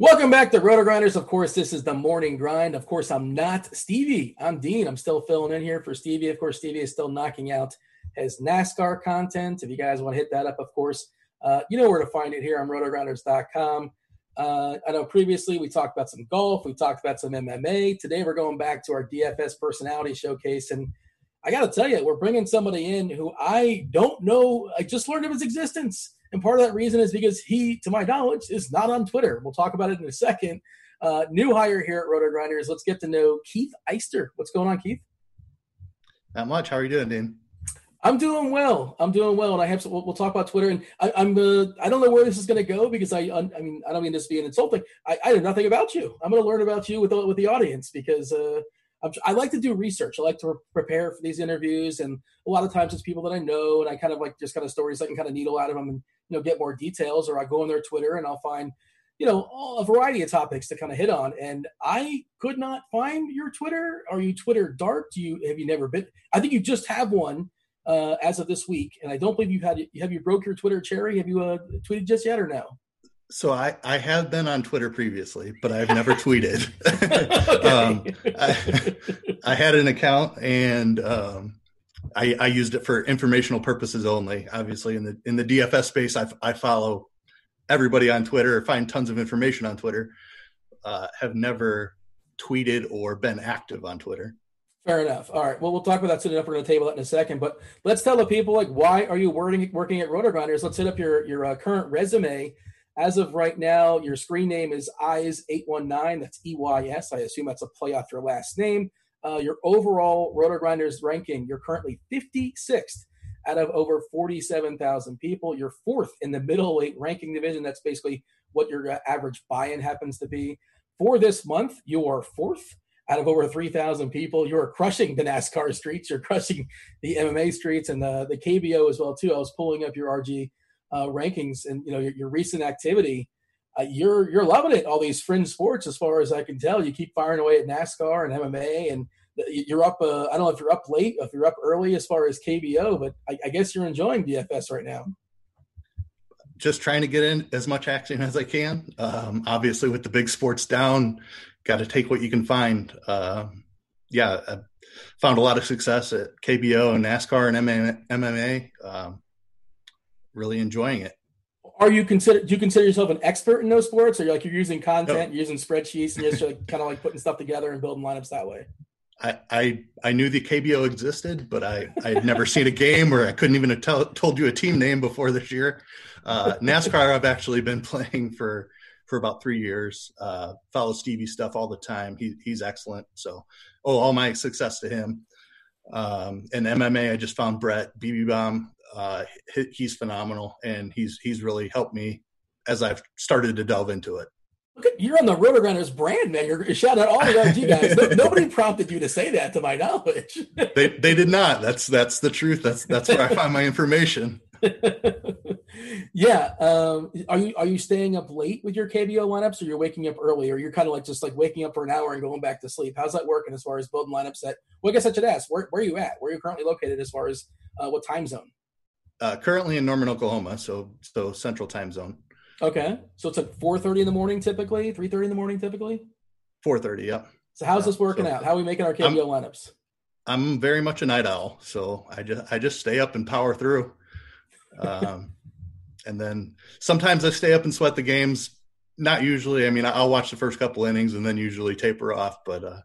Welcome back to Roto Grinders. Of course, this is the morning grind. Of course, I'm not Stevie. I'm Dean. I'm still filling in here for Stevie. Of course, Stevie is still knocking out his NASCAR content. If you guys want to hit that up, of course, uh, you know where to find it here on rotogrinders.com. Uh, I know previously we talked about some golf, we talked about some MMA. Today we're going back to our DFS personality showcase. And I got to tell you, we're bringing somebody in who I don't know. I just learned of his existence. And part of that reason is because he, to my knowledge, is not on Twitter. We'll talk about it in a second. Uh, new hire here at Roto Grinders. Let's get to know Keith Eister. What's going on, Keith? Not much. How are you doing, Dean? I'm doing well. I'm doing well, and I have. Some, we'll, we'll talk about Twitter, and I, Uh, I don't know where this is going to go because I. I mean, I don't mean this being insulting. I, I know nothing about you. I'm going to learn about you with the, with the audience because uh, i like to do research. I like to prepare for these interviews, and a lot of times it's people that I know, and I kind of like just kind of stories I can kind of needle out of them and you know get more details. Or I go on their Twitter and I'll find you know a variety of topics to kind of hit on. And I could not find your Twitter. Are you Twitter dark? Do you have you never been? I think you just have one uh, as of this week, and I don't believe you've had. Have you broke your Twitter cherry? Have you uh, tweeted just yet or no? So I, I have been on Twitter previously, but I've never tweeted. um, I, I, had an account and um, I, I, used it for informational purposes only. Obviously, in the in the DFS space, I, I follow everybody on Twitter, find tons of information on Twitter. Uh, have never tweeted or been active on Twitter. Fair enough. All right. Well, we'll talk about that soon enough. We're going to table that in a second. But let's tell the people like why are you working working at Roto Grinders? Let's hit up your your uh, current resume as of right now, your screen name is Eyes819. That's E Y S. I assume that's a play off your last name. Uh, your overall Roto Grinders ranking, you're currently 56th out of over 47,000 people. You're fourth in the middleweight ranking division. That's basically what your uh, average buy in happens to be. For this month, you are fourth out of over 3,000 people. You are crushing the NASCAR streets. You're crushing the MMA streets and the, the KBO as well, too. I was pulling up your RG uh, rankings and you know your, your recent activity, uh, you're you're loving it. All these fringe sports, as far as I can tell, you keep firing away at NASCAR and MMA, and you're up. Uh, I don't know if you're up late, if you're up early as far as KBO, but I, I guess you're enjoying DFS right now. Just trying to get in as much action as I can. Um, obviously, with the big sports down, got to take what you can find. Uh, yeah, I found a lot of success at KBO and NASCAR and MMA. Um, really enjoying it. Are you consider do you consider yourself an expert in those sports, or you're like you're using content, you're using spreadsheets, and you're just like, kind of like putting stuff together and building lineups that way? I, I, I knew the KBO existed, but I I had never seen a game, or I couldn't even have tell, told you a team name before this year. Uh, NASCAR, I've actually been playing for for about three years. Uh, follow Stevie stuff all the time. He he's excellent. So, oh, all my success to him. Um, and MMA, I just found Brett BB Bomb uh, he's phenomenal, and he's he's really helped me as I've started to delve into it. Look at, you're on the Roto Grinders brand, man. You're shout out all the RG guys. No, nobody prompted you to say that, to my knowledge. they they did not. That's that's the truth. That's that's where I find my information. yeah. Um, are you are you staying up late with your KBO lineups, or you're waking up early, or you're kind of like just like waking up for an hour and going back to sleep? How's that working as far as building lineups? That well, I guess I should ask. Where where are you at? Where are you currently located as far as uh, what time zone? Uh, currently in Norman, Oklahoma, so so Central Time Zone. Okay, so it's like four thirty in the morning typically, three thirty in the morning typically. Four thirty, yep. So how's this working so, out? How are we making our KBO I'm, lineups? I'm very much a night owl, so I just I just stay up and power through. Um, and then sometimes I stay up and sweat the games. Not usually. I mean, I'll watch the first couple innings and then usually taper off. But uh,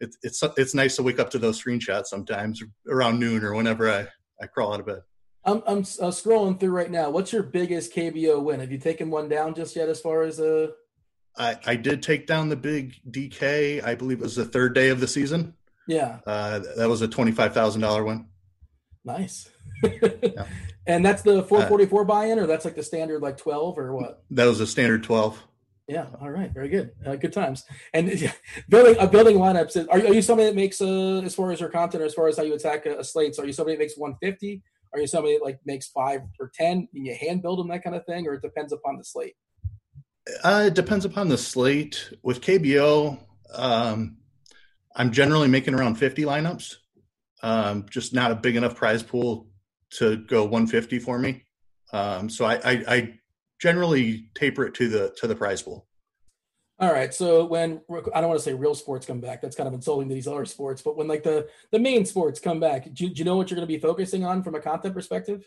it's it's it's nice to wake up to those screenshots sometimes around noon or whenever I I crawl out of bed. I'm I'm uh, scrolling through right now. What's your biggest KBO win? Have you taken one down just yet? As far as a, uh... I I did take down the big DK. I believe it was the third day of the season. Yeah, uh, that was a twenty five thousand dollar win. Nice. yeah. And that's the 444 uh, buy-in, or that's like the standard like 12 or what? That was a standard 12. Yeah. All right. Very good. Uh, good times. And building a uh, building lineups. Are, are you somebody that makes uh, as far as your content, or as far as how you attack a, a slate? So are you somebody that makes 150? Are you somebody that like makes five or 10 and you hand build them that kind of thing, or it depends upon the slate? Uh, it depends upon the slate. With KBO, um, I'm generally making around 50 lineups. Um, just not a big enough prize pool to go 150 for me. Um, so I, I, I generally taper it to the to the prize pool. All right. So when I don't want to say real sports come back, that's kind of insulting to these other sports. But when like the the main sports come back, do, do you know what you're going to be focusing on from a content perspective?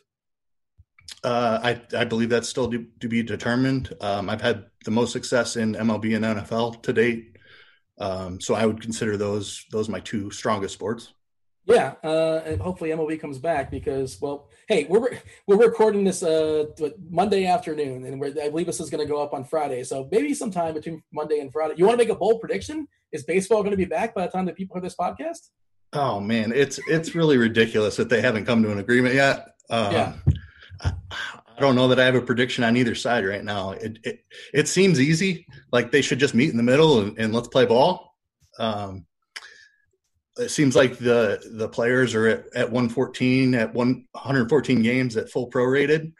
Uh, I I believe that's still to, to be determined. Um, I've had the most success in MLB and NFL to date, um, so I would consider those those my two strongest sports. Yeah, uh, and hopefully MLB comes back because, well, hey, we're we're recording this uh, Monday afternoon, and I believe this is going to go up on Friday. So maybe sometime between Monday and Friday. You want to make a bold prediction? Is baseball going to be back by the time that people hear this podcast? Oh man, it's it's really ridiculous that they haven't come to an agreement yet. Um, yeah. I, I don't know that I have a prediction on either side right now. It it, it seems easy, like they should just meet in the middle and, and let's play ball. Um, it seems like the the players are at, at 114 at 114 games at full prorated.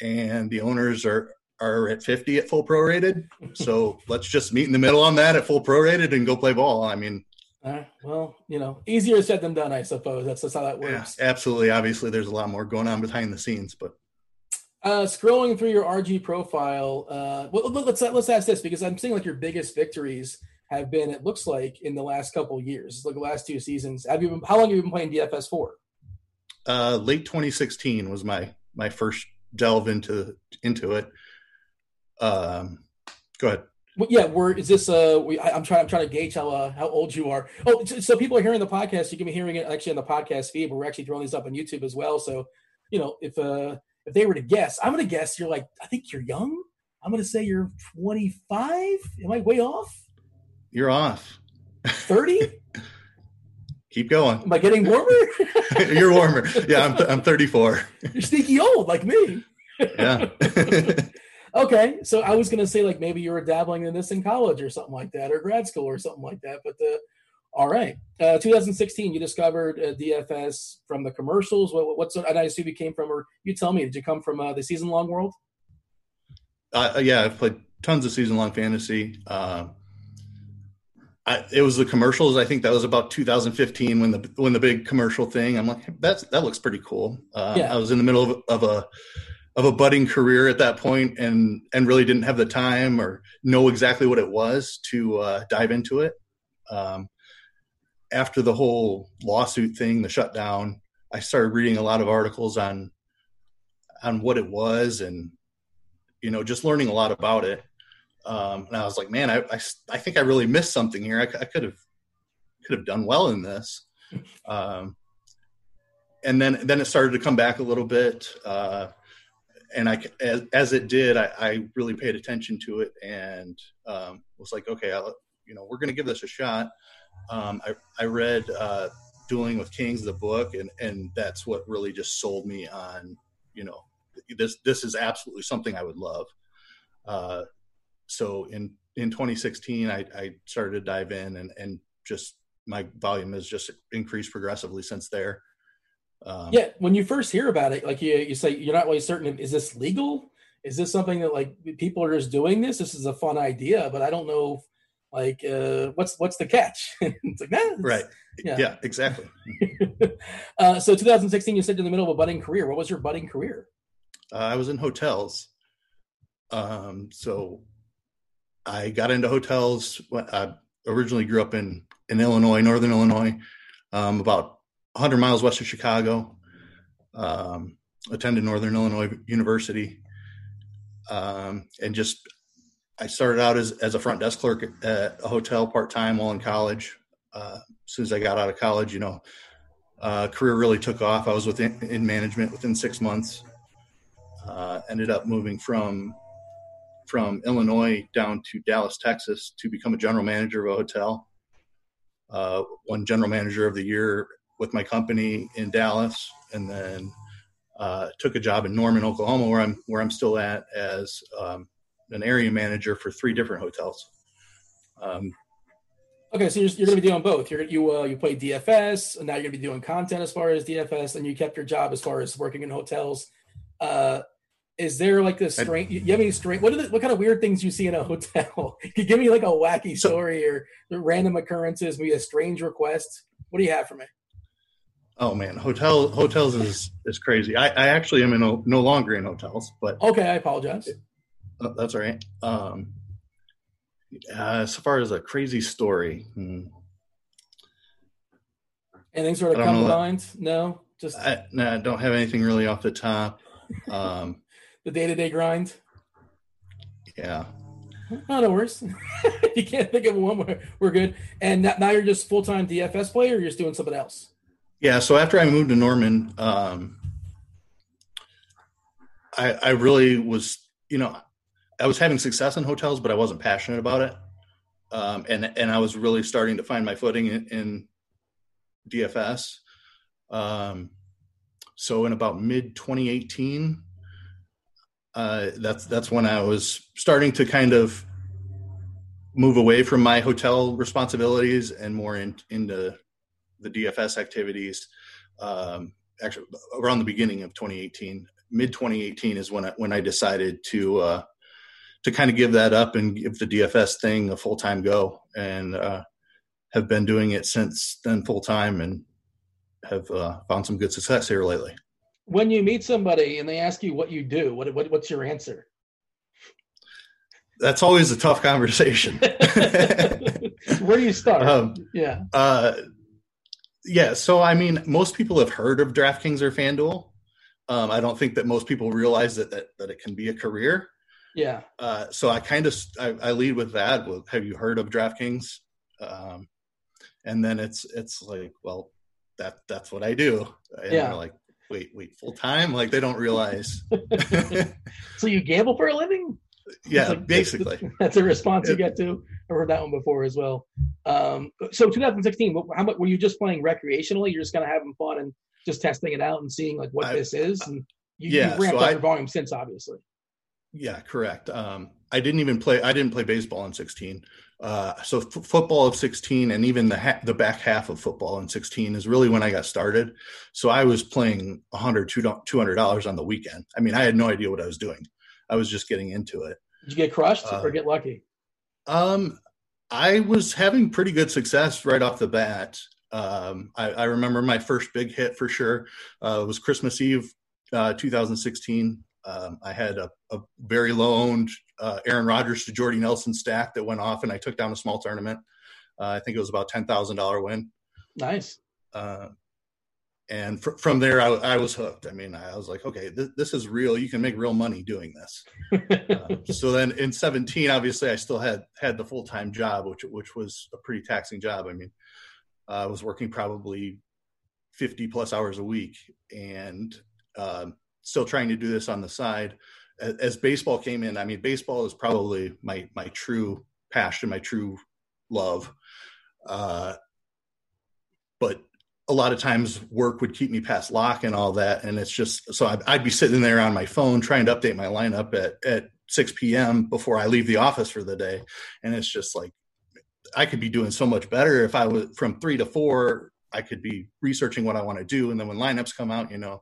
And the owners are are at 50 at full prorated. So let's just meet in the middle on that at full prorated and go play ball. I mean uh, well you know easier said than done i suppose. That's just how that works. yeah, absolutely. Obviously there's a lot more going on behind the scenes but. Uh, scrolling through your rg profile uh, well, let's let's ask this because i'm seeing like your biggest victories have been, it looks like, in the last couple years, like the last two seasons. Have you been? How long have you been playing DFS for? Uh, late 2016 was my my first delve into into it. Um, go ahead. Well, yeah, we're is this uh we, I, am trying I'm trying to gauge how uh, how old you are. Oh, so people are hearing the podcast. You can be hearing it actually on the podcast feed, but we're actually throwing these up on YouTube as well. So, you know, if uh if they were to guess, I'm gonna guess you're like I think you're young. I'm gonna say you're 25. Am I way off? You're off. 30? Keep going. Am I getting warmer? You're warmer. Yeah, I'm, I'm 34. You're sneaky old like me. yeah. okay. So I was going to say, like, maybe you were dabbling in this in college or something like that, or grad school or something like that. But uh, all right. Uh, 2016, you discovered uh, DFS from the commercials. What, what's and I assume you came from, or you tell me, did you come from uh, the season long world? Uh, yeah, I've played tons of season long fantasy. Uh, I, it was the commercials. I think that was about 2015 when the when the big commercial thing. I'm like, that's that looks pretty cool. Uh, yeah. I was in the middle of, of a of a budding career at that point, and and really didn't have the time or know exactly what it was to uh, dive into it. Um, after the whole lawsuit thing, the shutdown, I started reading a lot of articles on on what it was, and you know, just learning a lot about it. Um, and I was like, man, I, I, I, think I really missed something here. I, I could have could have done well in this. Um, and then then it started to come back a little bit. Uh, and I, as, as it did, I, I, really paid attention to it and um, was like, okay, I'll, you know, we're going to give this a shot. Um, I, I read uh, Dueling with Kings, the book, and and that's what really just sold me on, you know, this this is absolutely something I would love. Uh, so in in 2016 I, I started to dive in and and just my volume has just increased progressively since there um, yeah when you first hear about it like you you say you're not really certain is this legal is this something that like people are just doing this this is a fun idea but i don't know Like, uh, what's what's the catch? it's like, nah, right. Yeah, yeah exactly. uh, so 2016, you said in the middle of a budding career. What was your budding career? Uh, I was in hotels. Um, so I got into hotels. I originally grew up in in Illinois, Northern Illinois, um, about 100 miles west of Chicago. Um, attended Northern Illinois University, um, and just I started out as as a front desk clerk at a hotel part time while in college. Uh, as soon as I got out of college, you know, uh, career really took off. I was within in management within six months. Uh, ended up moving from from Illinois down to Dallas, Texas, to become a general manager of a hotel. Uh, one general manager of the year with my company in Dallas, and then uh, took a job in Norman, Oklahoma, where I'm where I'm still at as um, an area manager for three different hotels. Um, okay, so you're, you're going to be doing both. You're, you uh, you play DFS, and now you're going to be doing content as far as DFS, and you kept your job as far as working in hotels. Uh, is there like this strange? You have any strange? What are the, what kind of weird things you see in a hotel? you give me like a wacky story or random occurrences, maybe a strange request. What do you have for me? Oh man, hotel hotels is is crazy. I, I actually am in no, no longer in hotels, but okay, I apologize. Uh, that's all right. Um, uh, as far as a crazy story, hmm. anything sort of come to mind? No, just I, no, I don't have anything really off the top. Um, the day to day grind. Yeah. No, no worries. you can't think of one. We're, we're good. And now you're just full time DFS player, or you're just doing something else? Yeah. So after I moved to Norman, um, I, I really was, you know, I was having success in hotels, but I wasn't passionate about it. Um, and and I was really starting to find my footing in, in DFS. Um, so in about mid 2018, uh, that's that's when I was starting to kind of move away from my hotel responsibilities and more in, into the DFS activities. Um, actually, around the beginning of 2018, mid 2018 is when I, when I decided to uh, to kind of give that up and give the DFS thing a full time go, and uh, have been doing it since then full time, and have uh, found some good success here lately when you meet somebody and they ask you what you do, what, what what's your answer? That's always a tough conversation. Where do you start? Um, yeah. Uh, yeah. So, I mean, most people have heard of DraftKings or FanDuel. Um, I don't think that most people realize that that, that it can be a career. Yeah. Uh, so I kind of I, I, lead with that. With Have you heard of DraftKings? Um, and then it's it's like, well, that that's what I do. And yeah. like, wait, wait, full time? Like they don't realize. so you gamble for a living? Yeah, like, basically. That's a response you get to. I've heard that one before as well. Um, so 2016, how much were you just playing recreationally? You're just kind of having fun and just testing it out and seeing like what I, this is, and you, yeah, you've ramped so up I, your volume since, obviously. Yeah, correct. Um, I didn't even play. I didn't play baseball in 16. Uh, so f- football of 16 and even the ha- the back half of football in 16 is really when I got started. So I was playing 100 200 dollars on the weekend. I mean, I had no idea what I was doing. I was just getting into it. Did you get crushed uh, or get lucky? Um, I was having pretty good success right off the bat. Um, I, I, remember my first big hit for sure uh, was Christmas Eve, uh, 2016. Um, I had a, a very low owned uh, Aaron Rodgers to Jordy Nelson stack that went off, and I took down a small tournament. Uh, I think it was about ten thousand dollar win. Nice. Uh, and fr- from there, I, I, was hooked. I mean, I was like, okay, th- this is real. You can make real money doing this. Uh, so then, in seventeen, obviously, I still had had the full time job, which which was a pretty taxing job. I mean, I was working probably fifty plus hours a week, and um, still trying to do this on the side. As, as baseball came in, I mean, baseball is probably my my true passion, my true love. Uh, but a lot of times work would keep me past lock and all that, and it's just so I'd, I'd be sitting there on my phone trying to update my lineup at at 6 p.m. before I leave the office for the day, and it's just like I could be doing so much better if I was from three to four. I could be researching what I want to do, and then when lineups come out, you know,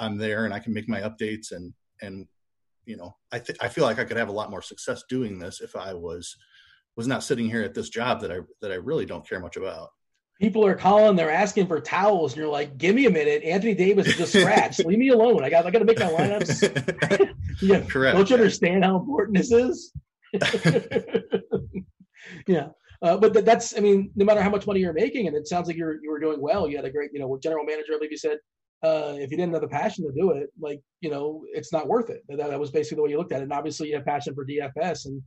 I'm there and I can make my updates and and you know I th- I feel like I could have a lot more success doing this if I was was not sitting here at this job that I that I really don't care much about. People are calling, they're asking for towels, and you're like, "Give me a minute." Anthony Davis is just scratched. Leave me alone. I got I got to make my lineups. yeah, correct. Don't you understand how important this is? yeah. Uh, but th- that's, I mean, no matter how much money you're making, and it sounds like you're you were doing well. You had a great, you know, what general manager. I believe you said, uh, if you didn't have the passion to do it, like you know, it's not worth it. That, that was basically the way you looked at it. And obviously, you have passion for DFS, and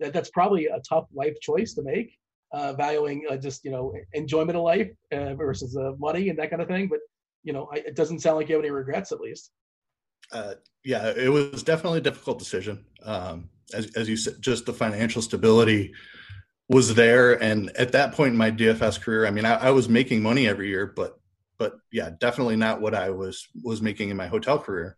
that, that's probably a tough life choice to make, uh, valuing uh, just you know enjoyment of life uh, versus uh, money and that kind of thing. But you know, I, it doesn't sound like you have any regrets, at least. Uh, yeah, it was definitely a difficult decision. Um, as, as you said, just the financial stability was there, and at that point in my DFS career, I mean, I, I was making money every year, but but yeah, definitely not what I was was making in my hotel career.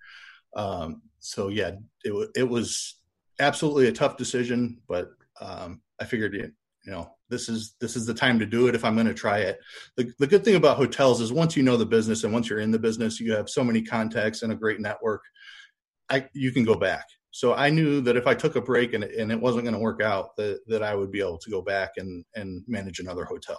Um, so yeah, it it was absolutely a tough decision, but um, I figured you know, this is this is the time to do it if I'm going to try it. The the good thing about hotels is once you know the business and once you're in the business, you have so many contacts and a great network. I you can go back. So I knew that if I took a break and, and it wasn't going to work out, that, that I would be able to go back and, and manage another hotel.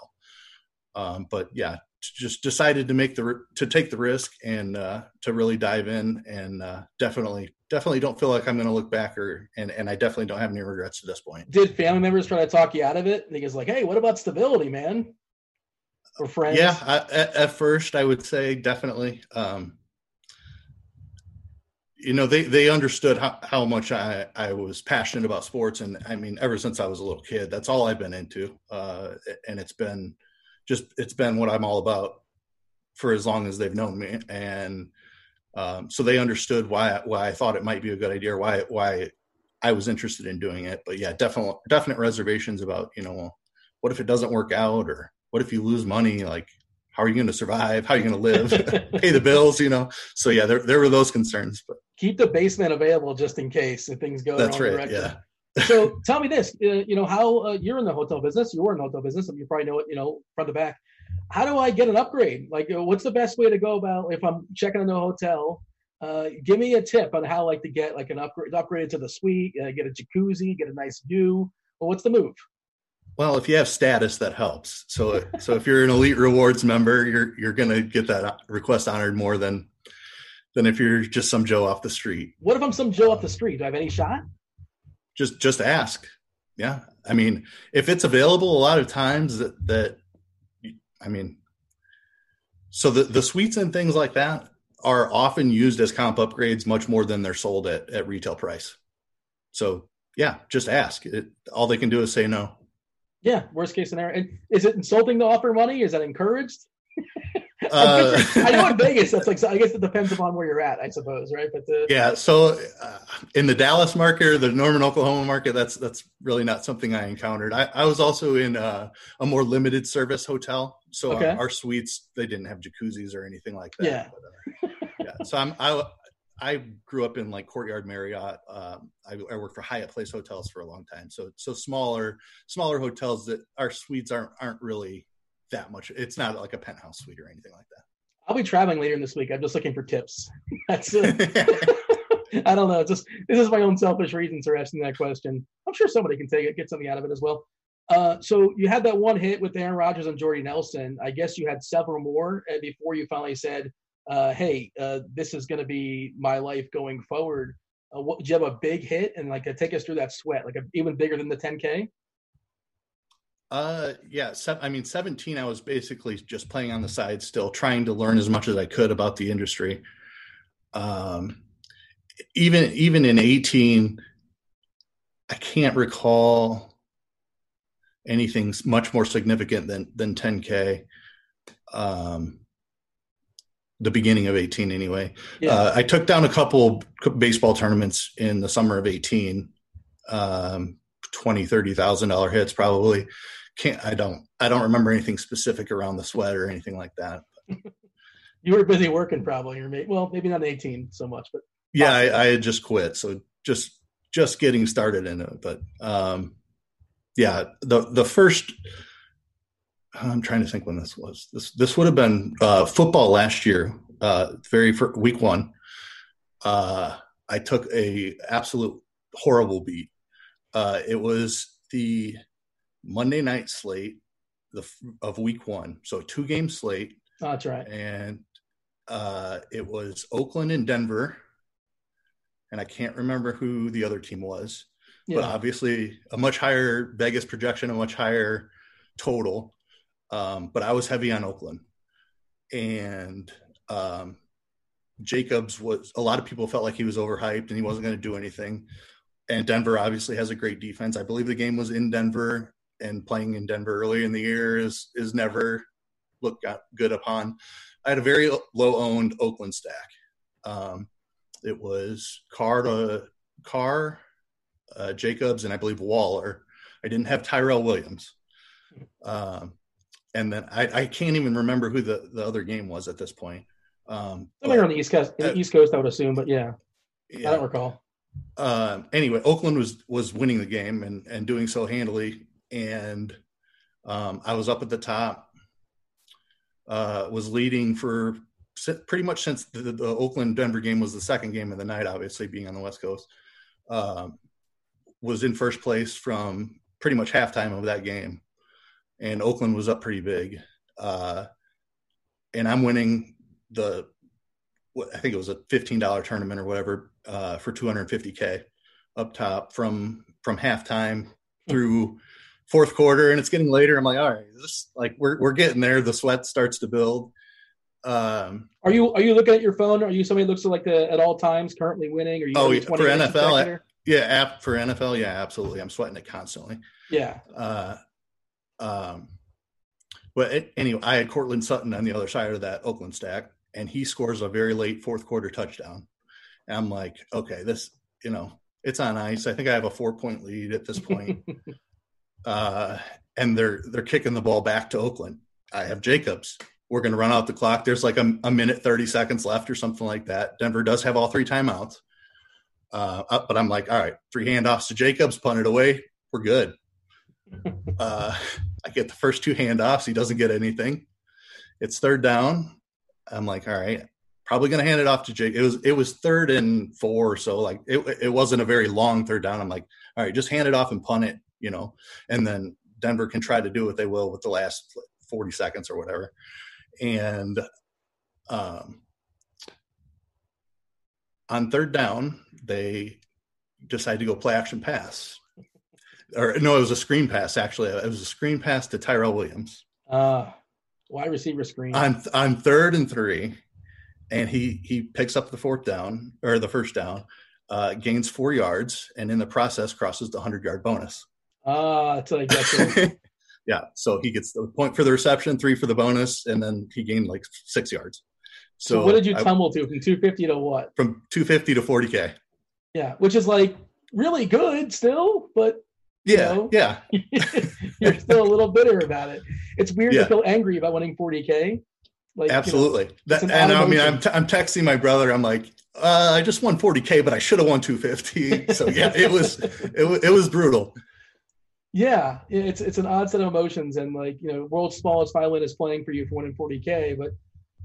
Um, but yeah, just decided to make the to take the risk and uh, to really dive in and uh, definitely definitely don't feel like I'm going to look back or and and I definitely don't have any regrets at this point. Did family members try to talk you out of it? Because like, hey, what about stability, man? Or friends? Yeah, I, at, at, first I would say definitely. Um, you know they they understood how, how much I, I was passionate about sports and i mean ever since i was a little kid that's all i've been into uh, and it's been just it's been what i'm all about for as long as they've known me and um, so they understood why why i thought it might be a good idea or why why i was interested in doing it but yeah definitely definite reservations about you know what if it doesn't work out or what if you lose money like how are you going to survive? How are you going to live? Pay the bills, you know? So yeah, there, there were those concerns, but keep the basement available just in case if things go That's right. Direction. Yeah. So tell me this, uh, you know, how uh, you're in the hotel business, you were in the hotel business, and you probably know it, you know, front to back. How do I get an upgrade? Like, uh, what's the best way to go about if I'm checking into a hotel? Uh, give me a tip on how like to get like an upgrade, upgraded to the suite, uh, get a jacuzzi, get a nice view. Well, what's the move? Well, if you have status, that helps. So, so if you're an elite rewards member, you're you're going to get that request honored more than than if you're just some Joe off the street. What if I'm some Joe off the street? Do I have any shot? Just just ask. Yeah, I mean, if it's available, a lot of times that that I mean, so the the suites and things like that are often used as comp upgrades much more than they're sold at at retail price. So yeah, just ask. It, all they can do is say no. Yeah, worst case scenario. And is it insulting to offer money? Is that encouraged? Uh, I know in Vegas, that's like I guess it depends upon where you're at, I suppose, right? But the, yeah, so uh, in the Dallas market or the Norman, Oklahoma market, that's that's really not something I encountered. I, I was also in uh, a more limited service hotel, so okay. our, our, suites they didn't have jacuzzis or anything like that. Yeah, but, uh, yeah. So I'm I I grew up in like Courtyard Marriott. Um, I, I, worked for Hyatt Place hotels for a long time. So so smaller smaller hotels that our suites aren't aren't really that much. It's not like a penthouse suite or anything like that. I'll be traveling later in this week. I'm just looking for tips. That's uh, I don't know. Just this is my own selfish reasons for asking that question. I'm sure somebody can take it, get something out of it as well. Uh, so you had that one hit with Aaron Rodgers and Jordy Nelson. I guess you had several more uh, before you finally said, uh, hey, uh, this is going to be my life going forward. Uh, what, do you have a big hit and like uh, take us through that sweat, like a, even bigger than the 10K? Uh, yeah. Se- I mean, 17, I was basically just playing on the side still, trying to learn as much as I could about the industry. Um, even even in 18, I can't recall anything much more significant than than 10K. Um, the beginning of 18 anyway. Yeah. Uh, I took down a couple baseball tournaments in the summer of 18. Um, 20, 30,000 dollar hits probably. Can't, I don't, I don't remember anything specific around the sweat or anything like that. you were busy working probably, or maybe, well, maybe not 18 so much, but yeah, I, I, had just quit. So just, just getting started in it. But, um, yeah, the, the first, I'm trying to think when this was. This this would have been uh, football last year, uh, very week one. Uh, I took a absolute horrible beat. Uh, it was the Monday night slate the of week one. So two game slate. Oh, that's right. And uh, it was Oakland and Denver, and I can't remember who the other team was, yeah. but obviously a much higher Vegas projection, a much higher total. Um, but I was heavy on Oakland, and um, Jacobs was. A lot of people felt like he was overhyped and he wasn't going to do anything. And Denver obviously has a great defense. I believe the game was in Denver, and playing in Denver early in the year is is never looked good upon. I had a very low owned Oakland stack. Um, it was Carr to Carr, uh, Jacobs, and I believe Waller. I didn't have Tyrell Williams. Um, and then I, I, can't even remember who the, the other game was at this point. Um, Somewhere on the East Coast, uh, East Coast, I would assume, but yeah, yeah. I don't recall. Uh, anyway, Oakland was was winning the game and and doing so handily, and um, I was up at the top uh, was leading for pretty much since the, the, Oakland Denver game was the second game of the night, obviously being on the West Coast, um, was in first place from pretty much halftime of that game. And Oakland was up pretty big. Uh, and I'm winning the, I think it was a $15 tournament or whatever uh, for 250K up top from, from halftime through fourth quarter and it's getting later. I'm like, all right, this like we're we're getting there. The sweat starts to build. Um, are you are you looking at your phone? Are you somebody who looks like the at all times currently winning? Are you oh yeah, for NFL? I, yeah, app for NFL. Yeah, absolutely. I'm sweating it constantly. Yeah. Uh, um, but it, anyway, I had Courtland Sutton on the other side of that Oakland stack, and he scores a very late fourth quarter touchdown. And I'm like, okay, this, you know, it's on ice. I think I have a four point lead at this point. uh, and they're they're kicking the ball back to Oakland. I have Jacobs. We're going to run out the clock. There's like a, a, minute thirty seconds left or something like that. Denver does have all three timeouts, uh, but I'm like, all right, three handoffs to Jacobs, punt it away. We're good. uh, I get the first two handoffs. He doesn't get anything. It's third down. I'm like, all right, probably going to hand it off to Jake. It was it was third and four, so like it it wasn't a very long third down. I'm like, all right, just hand it off and punt it you know, and then Denver can try to do what they will with the last 40 seconds or whatever. And um, on third down, they decide to go play action pass. Or no, it was a screen pass. Actually, it was a screen pass to Tyrell Williams. Uh, wide receiver screen on on third and three, and he he picks up the fourth down or the first down, uh, gains four yards, and in the process crosses the hundred yard bonus. Ah, until he gets it. yeah, so he gets the point for the reception, three for the bonus, and then he gained like six yards. So, so what did you tumble I, to from 250 to what? From 250 to 40k. Yeah, which is like really good still, but yeah, know, yeah, you're still a little bitter about it. It's weird yeah. to feel angry about winning 40k. Like, Absolutely. You know, that, an and I mean, I'm, t- I'm texting my brother. I'm like, uh, I just won 40k, but I should have won 250. So yeah, it was it, it was brutal yeah, it's it's an odd set of emotions, and like you know, world's smallest violin is playing for you for winning 40k, but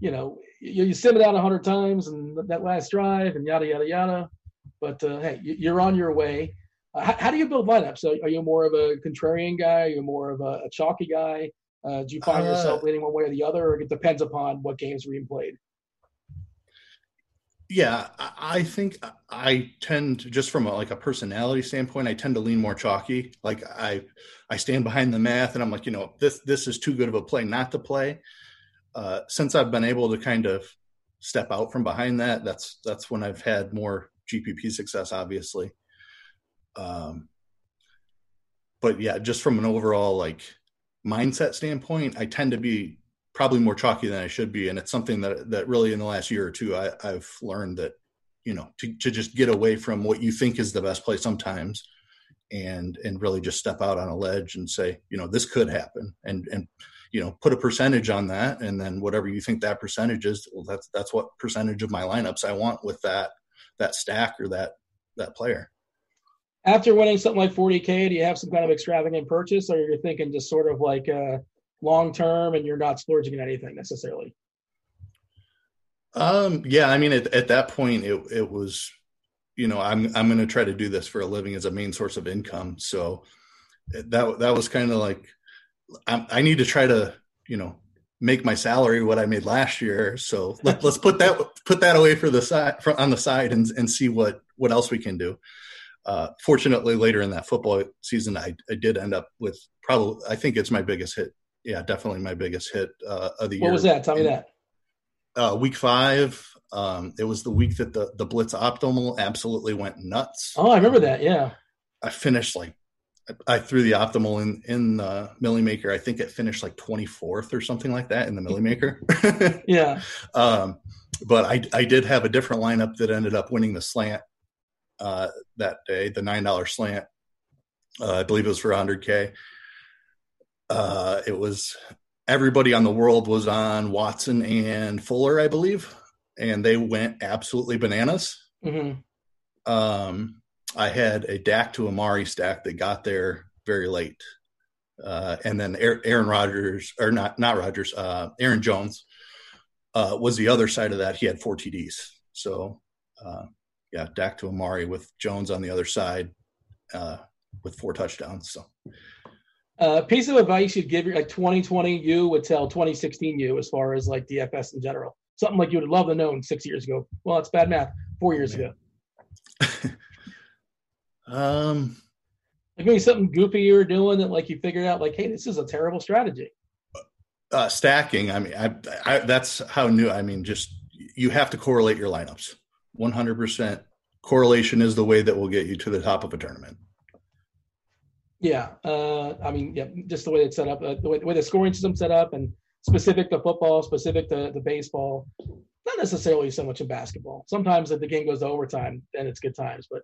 you know, you, you sim it out a hundred times and that last drive and yada yada yada. But uh, hey, you're on your way. Uh, how, how, do you build lineups? So are you more of a contrarian guy? Are you more of a, a chalky guy? Uh, do you find uh, yourself leaning one way or the other, or it depends upon what games are being played? Yeah, I think I tend to, just from a, like a personality standpoint, I tend to lean more chalky. Like I, I stand behind the math, and I'm like, you know, this this is too good of a play not to play. Uh, since I've been able to kind of step out from behind that, that's that's when I've had more GPP success, obviously. Um, but yeah, just from an overall like mindset standpoint, I tend to be probably more chalky than I should be. And it's something that, that really in the last year or two, I, have learned that, you know, to, to just get away from what you think is the best play sometimes and, and really just step out on a ledge and say, you know, this could happen and, and, you know, put a percentage on that. And then whatever you think that percentage is, well, that's, that's what percentage of my lineups I want with that, that stack or that, that player. After winning something like 40K, do you have some kind of extravagant purchase or you're thinking just sort of like, uh, long term and you're not splurging in anything necessarily? Um, yeah, I mean, at, at that point, it, it was, you know, I'm, I'm going to try to do this for a living as a main source of income. So that that was kind of like I, I need to try to you know make my salary what I made last year. So let, us put that put that away for the side for, on the side and and see what what else we can do. Uh, fortunately, later in that football season, I, I did end up with probably I think it's my biggest hit. Yeah, definitely my biggest hit uh, of the year. What was that? Tell me that. Uh, week five. Um, it was the week that the the blitz optimal absolutely went nuts. Oh, I remember that. Yeah. I finished like I threw the optimal in in the millie maker. I think it finished like 24th or something like that in the millie maker. yeah. Um, but I I did have a different lineup that ended up winning the slant uh, that day, the nine dollar slant. Uh, I believe it was for 100k. Uh, it was everybody on the world was on Watson and Fuller, I believe, and they went absolutely bananas. Mm-hmm. Um, I had a Dak to Amari stack that got there very late. Uh, and then Aaron Rodgers, or not, not Rodgers, uh, Aaron Jones uh, was the other side of that. He had four TDs. So, uh, yeah, Dak to Amari with Jones on the other side uh, with four touchdowns. So, a uh, piece of advice you'd give your like 2020 you would tell 2016 you as far as like DFS in general. Something like you would love to know six years ago. Well, it's bad math. Four years ago. Um, like maybe something goofy you were doing that like you figured out like, hey, this is a terrible strategy. Uh, stacking. I mean, I, I, that's how new. I mean, just you have to correlate your lineups. One hundred percent correlation is the way that will get you to the top of a tournament. Yeah, uh, I mean, yeah, just the way it's set up, uh, the, way, the way the scoring system set up, and specific to football, specific to the baseball. Not necessarily so much in basketball. Sometimes if the game goes to overtime, then it's good times. But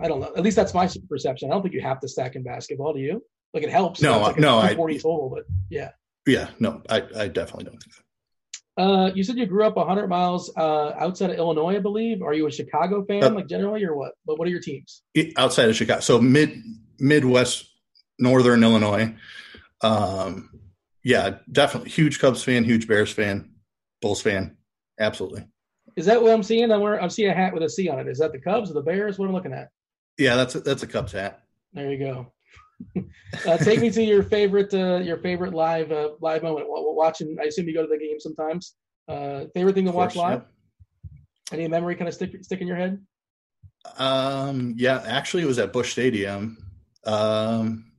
I don't know. At least that's my perception. I don't think you have to stack in basketball. Do you? Like it helps. No, like no, I forty total, but yeah. Yeah, no, I, I definitely don't think so. Uh, you said you grew up 100 miles uh, outside of Illinois, I believe. Are you a Chicago fan, uh, like generally, or what? But what are your teams? Outside of Chicago, so mid Midwest, Northern Illinois. Um, yeah, definitely huge Cubs fan, huge Bears fan, Bulls fan, absolutely. Is that what I'm seeing? I'm wearing, I'm seeing a hat with a C on it. Is that the Cubs or the Bears? What I'm I looking at? Yeah, that's a, that's a Cubs hat. There you go. uh, take me to your favorite uh, your favorite live uh, live moment. Watching, I assume you go to the game sometimes. Uh, favorite thing to watch live? Yeah. Any memory kind of stick stick in your head? Um, yeah, actually, it was at Busch Stadium. Um,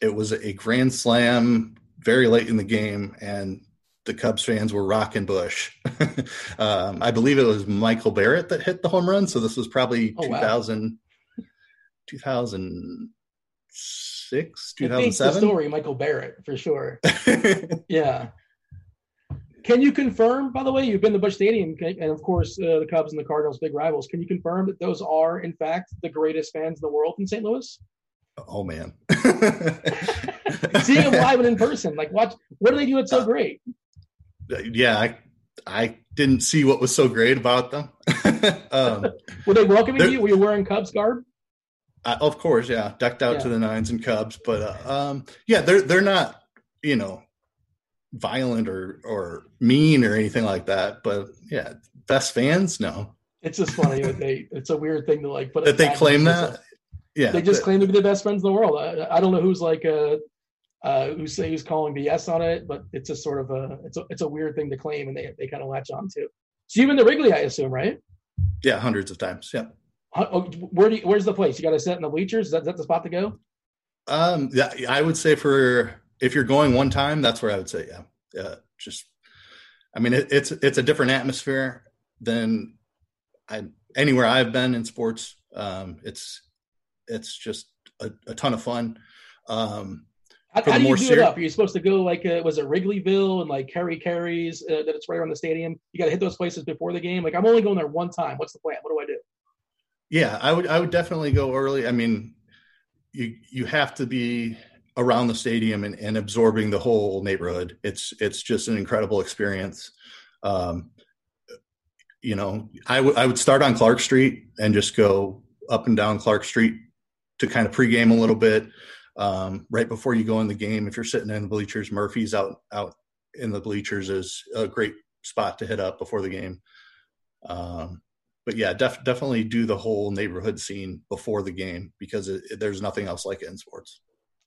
it was a grand slam very late in the game, and the Cubs fans were rocking Busch. um, I believe it was Michael Barrett that hit the home run. So this was probably oh, 2000, wow. 2006, 2007. story, Michael Barrett, for sure. yeah. Can you confirm, by the way, you've been to Busch Stadium, and of course, uh, the Cubs and the Cardinals, big rivals. Can you confirm that those are, in fact, the greatest fans in the world in St. Louis? Oh man, seeing them live and in person, like watch. What do they do? It's so uh, great. Yeah, I I didn't see what was so great about them. um, Were they welcoming you? Were you wearing Cubs garb? Uh, of course, yeah, decked out yeah. to the nines and Cubs, but uh, um, yeah, they're they're not you know violent or or mean or anything like that. But yeah, best fans, no. It's just funny that they. It's a weird thing to like put that they claim that. Yeah, they just that, claim to be the best friends in the world. I, I don't know who's like uh, uh, who's who's calling BS on it, but it's a sort of a it's a it's a weird thing to claim, and they they kind of latch on to. So you've been to Wrigley, I assume, right? Yeah, hundreds of times. Yeah. Oh, where do you, where's the place? You got to sit in the bleachers. Is that, is that the spot to go? Um, yeah, I would say for if you're going one time, that's where I would say, yeah, yeah. Just, I mean, it, it's it's a different atmosphere than I anywhere I've been in sports. Um, it's it's just a, a ton of fun. Um, how, how do you do ser- it up? Are you supposed to go like uh, was it Wrigleyville and like Kerry Kerry's uh, that it's right around the stadium? You got to hit those places before the game. Like I'm only going there one time. What's the plan? What do I do? Yeah, I would I would definitely go early. I mean, you you have to be around the stadium and, and absorbing the whole neighborhood. It's it's just an incredible experience. Um, you know, I would I would start on Clark Street and just go up and down Clark Street to kind of pregame a little bit. Um, right before you go in the game, if you're sitting in the bleachers, Murphy's out out in the bleachers is a great spot to hit up before the game. Um, but yeah, def- definitely do the whole neighborhood scene before the game because it, it, there's nothing else like it in sports.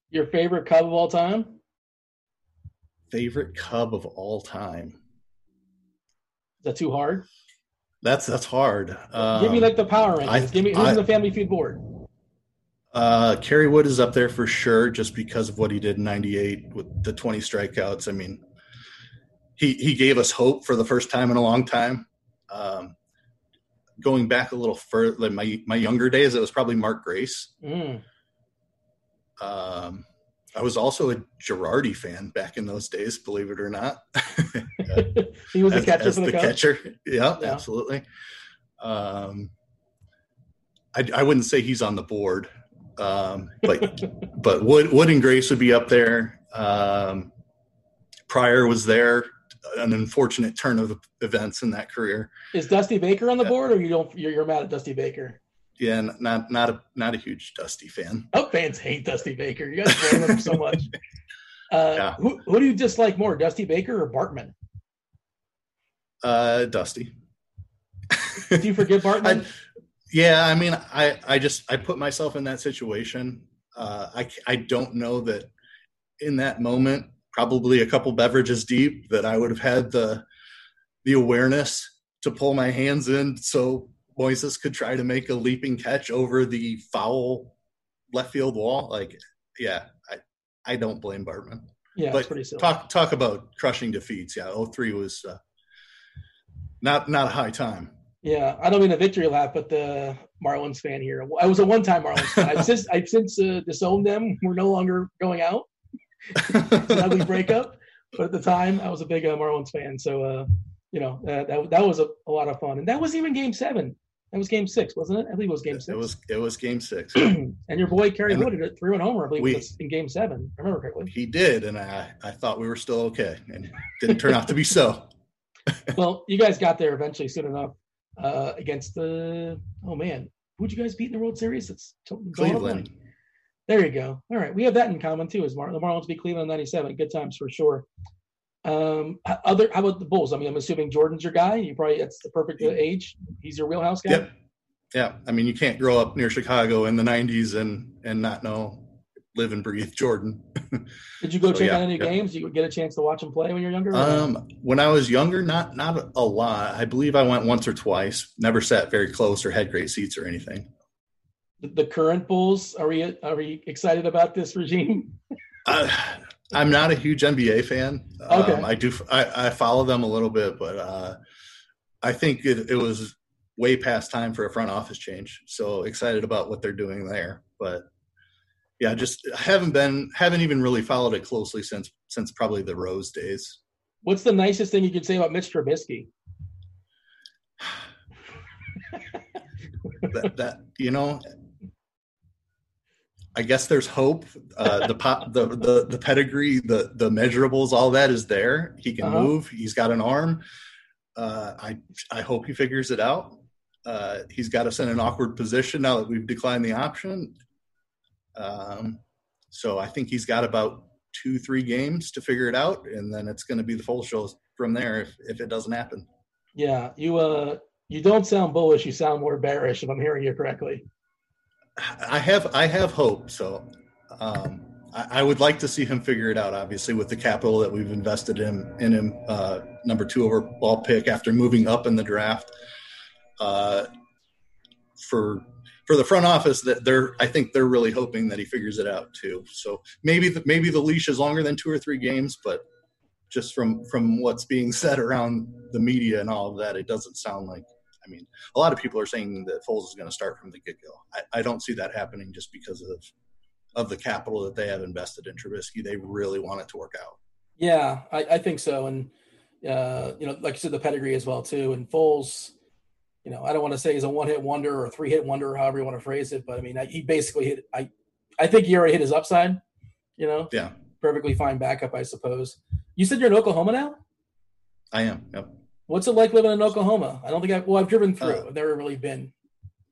Your favorite Cub of all time? Favorite Cub of all time? Is that too hard? That's that's hard. Um, Give me like the power rankings. I, Give me who's I, the Family Feud board? Uh, Kerry Wood is up there for sure, just because of what he did in '98 with the 20 strikeouts. I mean, he he gave us hope for the first time in a long time. Um, going back a little further, like my my younger days, it was probably Mark Grace. Mm. Um, I was also a Girardi fan back in those days, believe it or not. he was a catcher as for the, the catcher. Yeah, yeah, absolutely. Um, I, I wouldn't say he's on the board, um, but but Wood Wood and Grace would be up there. Um, Prior was there. An unfortunate turn of events in that career. Is Dusty Baker on the board, or you don't? You're, you're mad at Dusty Baker? Yeah, not not a not a huge Dusty fan. Oh, fans hate Dusty Baker. You guys blame him so much. Uh, yeah. who, who do you dislike more, Dusty Baker or Bartman? Uh, Dusty. do you forget Bartman? I, yeah, I mean, I I just I put myself in that situation. Uh, I I don't know that in that moment, probably a couple beverages deep, that I would have had the the awareness to pull my hands in so Moises could try to make a leaping catch over the foul left field wall. Like, yeah, I, I don't blame Bartman. Yeah, but talk talk about crushing defeats. Yeah, 03 was uh, not not a high time. Yeah, I don't mean a victory lap, but the Marlins fan here. I was a one time Marlins fan. I've since I've since uh, disowned them. We're no longer going out. it's an ugly breakup, but at the time I was a big uh, Marlins fan. So uh, you know that that was a, a lot of fun, and that was even Game Seven. That was game six, wasn't it? I believe it was game six. It was it was game six. and your boy Kerry Wood hit it threw an homer, I believe we, was in game seven. I remember correctly. He did, and I I thought we were still okay. And didn't turn out to be so. well, you guys got there eventually soon enough. Uh, against the oh man, who'd you guys beat in the World Series? It's Cleveland. There you go. All right, we have that in common too. As Mar- the Marlins beat Cleveland '97. Good times for sure. Um, other how about the Bulls? I mean, I'm assuming Jordan's your guy. You probably that's the perfect age. He's your wheelhouse guy. Yep. Yeah. I mean, you can't grow up near Chicago in the '90s and and not know live and breathe Jordan. Did you go so, check yeah, out any yeah. games? Did you get a chance to watch him play when you're younger? Um, when I was younger, not not a lot. I believe I went once or twice. Never sat very close or had great seats or anything. The, the current Bulls are we are we excited about this regime? uh, I'm not a huge NBA fan. Okay. Um, I do. I, I, follow them a little bit, but uh, I think it, it, was way past time for a front office change. So excited about what they're doing there, but yeah, just haven't been haven't even really followed it closely since since probably the Rose days. What's the nicest thing you could say about Mitch Trubisky? that, that you know I guess there's hope. Uh, the pop, the, the the pedigree, the the measurables, all that is there. He can uh-huh. move. He's got an arm. Uh, I I hope he figures it out. Uh, he's got us in an awkward position now that we've declined the option. Um, so I think he's got about two, three games to figure it out, and then it's going to be the full show from there if, if it doesn't happen. Yeah, you uh, you don't sound bullish. You sound more bearish, if I'm hearing you correctly. I have I have hope. So um, I, I, would like to see him figure it out. Obviously, with the capital that we've invested in in him, uh, number two overall pick after moving up in the draft. Uh, for for the front office, that they're I think they're really hoping that he figures it out too. So maybe the, maybe the leash is longer than two or three games, but just from from what's being said around the media and all of that, it doesn't sound like I mean, a lot of people are saying that Foles is going to start from the get go. I, I, don't see that happening just because of of the capital that they have invested in Trubisky. They really want it to work out. Yeah, I, I think so, and uh, you know, like you said, the pedigree as well too. And Foles, you know, I don't want to say he's a one hit wonder or a three hit wonder, however you want to phrase it, but I mean, I, he basically hit. I I think he already hit his upside. You know, yeah, perfectly fine backup, I suppose. You said you're in Oklahoma now. I am. Yep. What's it like living in Oklahoma? I don't think I well I've driven through. Uh, I've never really been.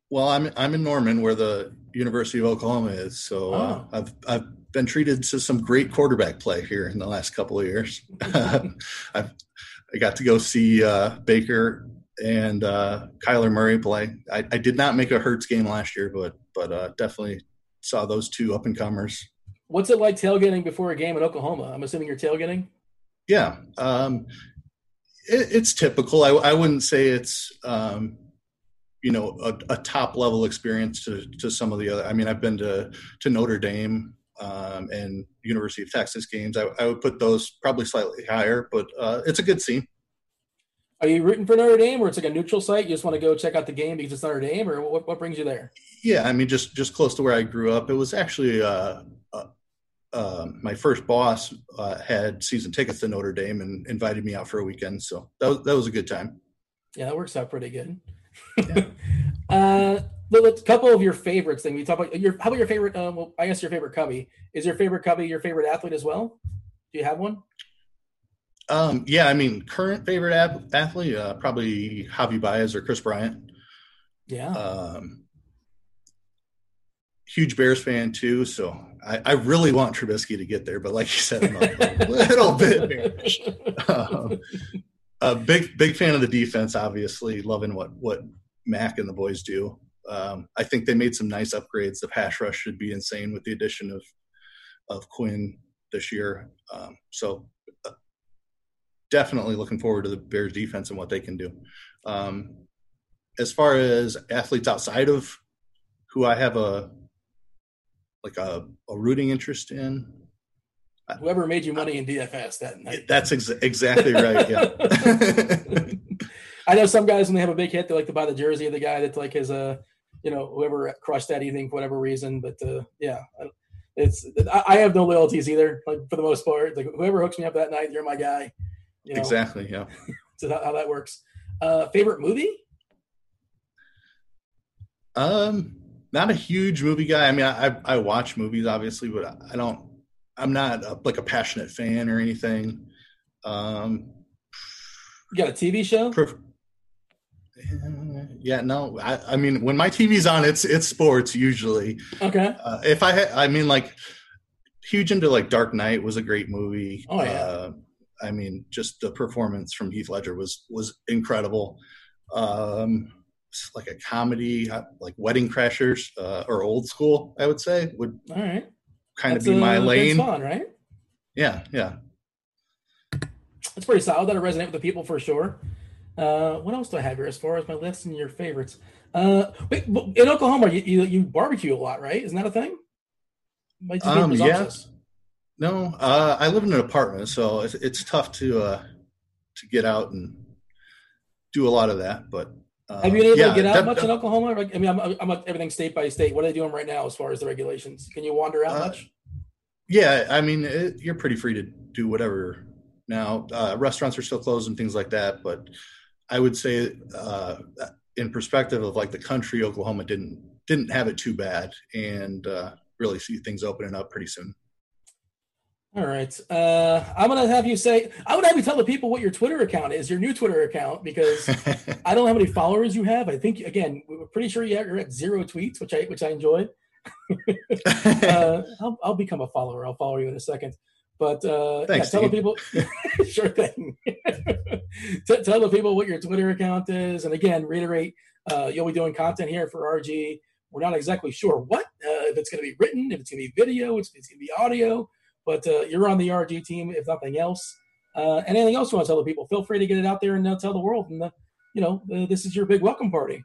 Well, I'm I'm in Norman, where the University of Oklahoma is. So uh, oh. uh, I've I've been treated to some great quarterback play here in the last couple of years. I've I got to go see uh, Baker and uh, Kyler Murray play. I, I, did not make a Hurts game last year, but but uh, definitely saw those two up and comers What's it like tailgating before a game in Oklahoma? I'm assuming you're tailgating. Yeah, um, it, it's typical. I, I, wouldn't say it's um, you know a, a, top level experience to to some of the other. I mean, I've been to to Notre Dame um, and University of Texas games. I, I, would put those probably slightly higher, but uh, it's a good scene. Are you rooting for Notre Dame, or it's like a neutral site? You just want to go check out the game because it's Notre Dame, or what, what brings you there? Yeah, I mean, just just close to where I grew up. It was actually uh, uh, uh, my first boss uh, had season tickets to Notre Dame and invited me out for a weekend, so that was that was a good time. Yeah, that works out pretty good. Yeah. Uh, a couple of your favorites. Thing we talk about your how about your favorite? Uh, well, I guess your favorite Cubby is your favorite Cubby your favorite athlete as well. Do you have one? Um, yeah, I mean, current favorite athlete, uh, probably Javi Baez or Kris Bryant. Yeah. Um, huge Bears fan too, so I, I, really want Trubisky to get there. But like you said, I'm a little bit um, a big big fan of the defense. Obviously, loving what what Mack and the boys do. Um, I think they made some nice upgrades. The pass rush should be insane with the addition of of Quinn this year. Um, so definitely looking forward to the Bears defense and what they can do. Um, as far as athletes outside of who I have a like a, a rooting interest in, whoever made you money in DFS that night. That's ex- exactly right. Yeah. I know some guys when they have a big hit, they like to buy the jersey of the guy that's like his uh, you know, whoever crushed that evening for whatever reason. But uh, yeah, it's I have no loyalties either. Like for the most part, like whoever hooks me up that night, you're my guy. You know? Exactly. Yeah. so how, how that works. Uh, favorite movie? Um, not a huge movie guy. I mean, I I watch movies obviously, but I don't. I'm not a, like a passionate fan or anything. Um, you got a TV show? Pref- yeah, no. I, I, mean, when my TV's on, it's it's sports usually. Okay. Uh, if I, ha- I mean, like, huge into like Dark Knight was a great movie. Oh yeah. Uh, I mean, just the performance from Heath Ledger was was incredible. Um, like a comedy, uh, like Wedding Crashers uh, or Old School, I would say would all right kind That's of be my lane. Fun, right? Yeah, yeah. It's pretty solid. That'll resonate with the people for sure. Uh, what else do I have here as far as my list and your favorites? Uh, wait, in Oklahoma, you, you, you barbecue a lot, right? Isn't that a thing? Um, yes. No, uh, I live in an apartment, so it's, it's tough to uh, to get out and do a lot of that. But uh, have you been able yeah, to get out that, much in Oklahoma? I mean, I'm, I'm everything state by state. What are they doing right now as far as the regulations? Can you wander out uh, much? Yeah, I mean, it, you're pretty free to do whatever now. Uh, restaurants are still closed and things like that, but I would say, uh, in perspective of like the country, Oklahoma didn't didn't have it too bad, and uh, really see things opening up pretty soon. All right. Uh, I'm going to have you say, I would have you tell the people what your Twitter account is, your new Twitter account, because I don't know how many followers you have. I think, again, we're pretty sure you're at zero tweets, which I, which I enjoy. uh, I'll, I'll, become a follower. I'll follow you in a second. But uh, Thanks, yeah, tell the people, sure thing. T- tell the people what your Twitter account is. And again, reiterate, uh, you'll be doing content here for RG. We're not exactly sure what, uh, if it's going to be written, if it's going to be video, if it's going to be audio but uh, you're on the RG team, if nothing else. Uh, and anything else you want to tell the people, feel free to get it out there and uh, tell the world. And, uh, you know, uh, this is your big welcome party.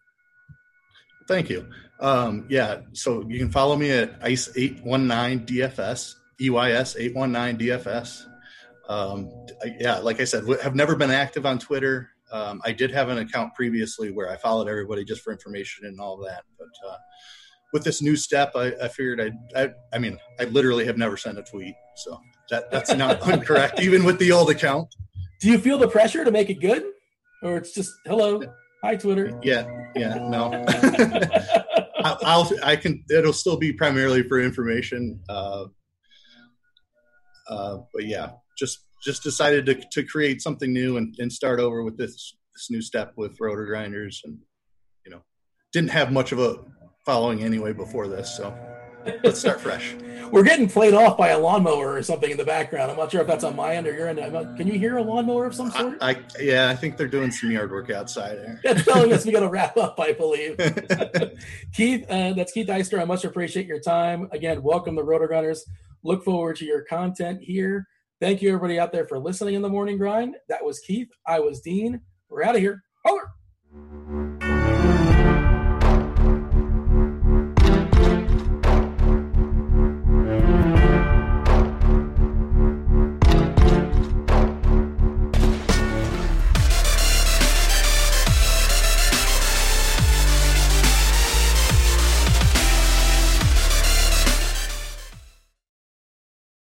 Thank you. Um, yeah, so you can follow me at ICE819DFS, EYS819DFS. Um, yeah, like I said, have never been active on Twitter. Um, I did have an account previously where I followed everybody just for information and all that, but uh, with this new step, I, I figured I, I, I mean, I literally have never sent a tweet, so that that's not incorrect, even with the old account. Do you feel the pressure to make it good, or it's just hello, hi Twitter? Yeah, yeah, no. I, I'll, I can. It'll still be primarily for information. Uh, uh, but yeah, just just decided to to create something new and, and start over with this this new step with Roto Grinders and you know didn't have much of a following anyway before this. So let's start fresh. We're getting played off by a lawnmower or something in the background. I'm not sure if that's on my end or your end. Can you hear a lawnmower of some sort? I, I yeah, I think they're doing some yard work outside. That's telling us we got to wrap up. I believe. Keith, uh, that's Keith Eister. I much appreciate your time. Again, welcome to Rotor RotoGrinders. Look forward to your content here. Thank you, everybody out there, for listening in the morning grind. That was Keith. I was Dean. We're out of here.